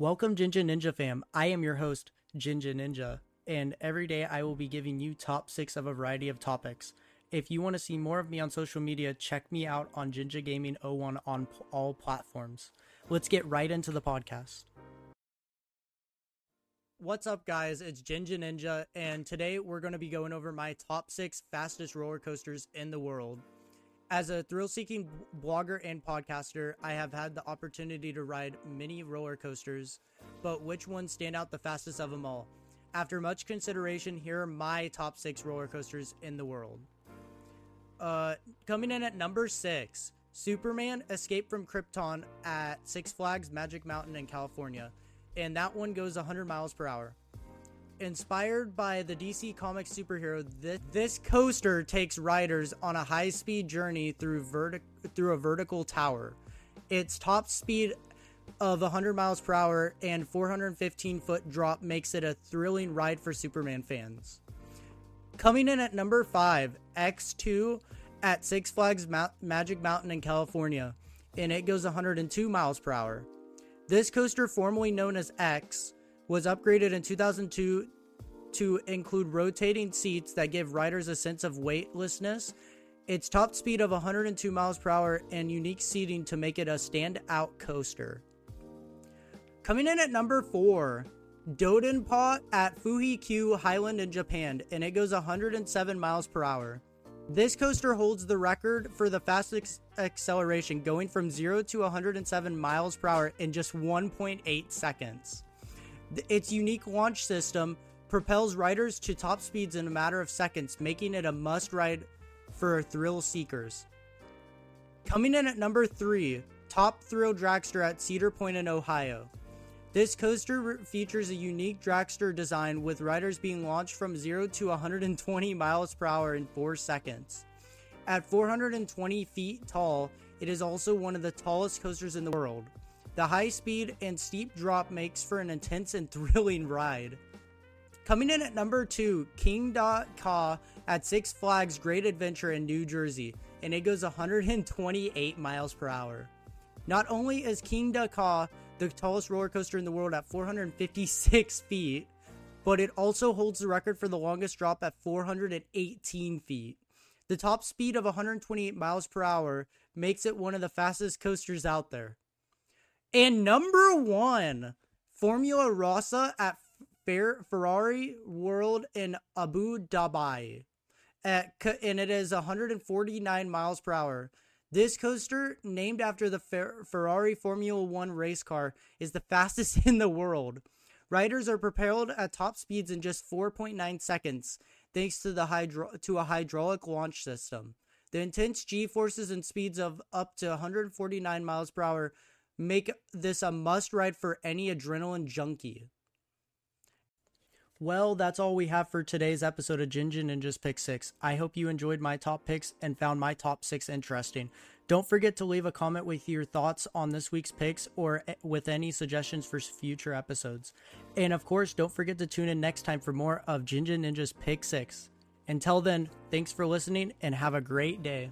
Welcome, Ginga Ninja fam. I am your host, Ginga Ninja, and every day I will be giving you top six of a variety of topics. If you want to see more of me on social media, check me out on Ginga Gaming 01 on p- all platforms. Let's get right into the podcast. What's up, guys? It's Ginga Ninja, and today we're going to be going over my top six fastest roller coasters in the world. As a thrill seeking blogger and podcaster, I have had the opportunity to ride many roller coasters, but which ones stand out the fastest of them all? After much consideration, here are my top six roller coasters in the world. Uh, coming in at number six, Superman Escape from Krypton at Six Flags Magic Mountain in California, and that one goes 100 miles per hour inspired by the DC Comics superhero, this, this coaster takes riders on a high-speed journey through vertic- through a vertical tower. Its top speed of 100 miles per hour and 415 foot drop makes it a thrilling ride for Superman fans. Coming in at number 5, X2 at Six Flags Ma- Magic Mountain in California, and it goes 102 miles per hour. This coaster, formerly known as X, was upgraded in 2002 to include rotating seats that give riders a sense of weightlessness. Its top speed of 102 miles per hour and unique seating to make it a standout coaster. Coming in at number four, Dodonpa at Fuji-Q Highland in Japan, and it goes 107 miles per hour. This coaster holds the record for the fastest acceleration, going from 0 to 107 miles per hour in just 1.8 seconds. Its unique launch system propels riders to top speeds in a matter of seconds, making it a must ride for thrill seekers. Coming in at number 3, Top Thrill Dragster at Cedar Point in Ohio. This coaster features a unique dragster design with riders being launched from 0 to 120 miles per hour in 4 seconds. At 420 feet tall, it is also one of the tallest coasters in the world. The high speed and steep drop makes for an intense and thrilling ride. Coming in at number two, Kingda Ka at Six Flags Great Adventure in New Jersey, and it goes 128 miles per hour. Not only is King Ka the tallest roller coaster in the world at 456 feet, but it also holds the record for the longest drop at 418 feet. The top speed of 128 miles per hour makes it one of the fastest coasters out there. And number one, Formula Rossa at Ferrari World in Abu Dhabi. At, and it is 149 miles per hour. This coaster, named after the Fer- Ferrari Formula One race car, is the fastest in the world. Riders are propelled at top speeds in just 4.9 seconds, thanks to the hydro- to a hydraulic launch system. The intense G forces and speeds of up to 149 miles per hour make this a must ride for any adrenaline junkie. Well, that's all we have for today's episode of Ginga Ninja's Pick 6. I hope you enjoyed my top picks and found my top 6 interesting. Don't forget to leave a comment with your thoughts on this week's picks or eh, with any suggestions for future episodes. And of course, don't forget to tune in next time for more of Ginga Ninja's Pick 6. Until then, thanks for listening and have a great day.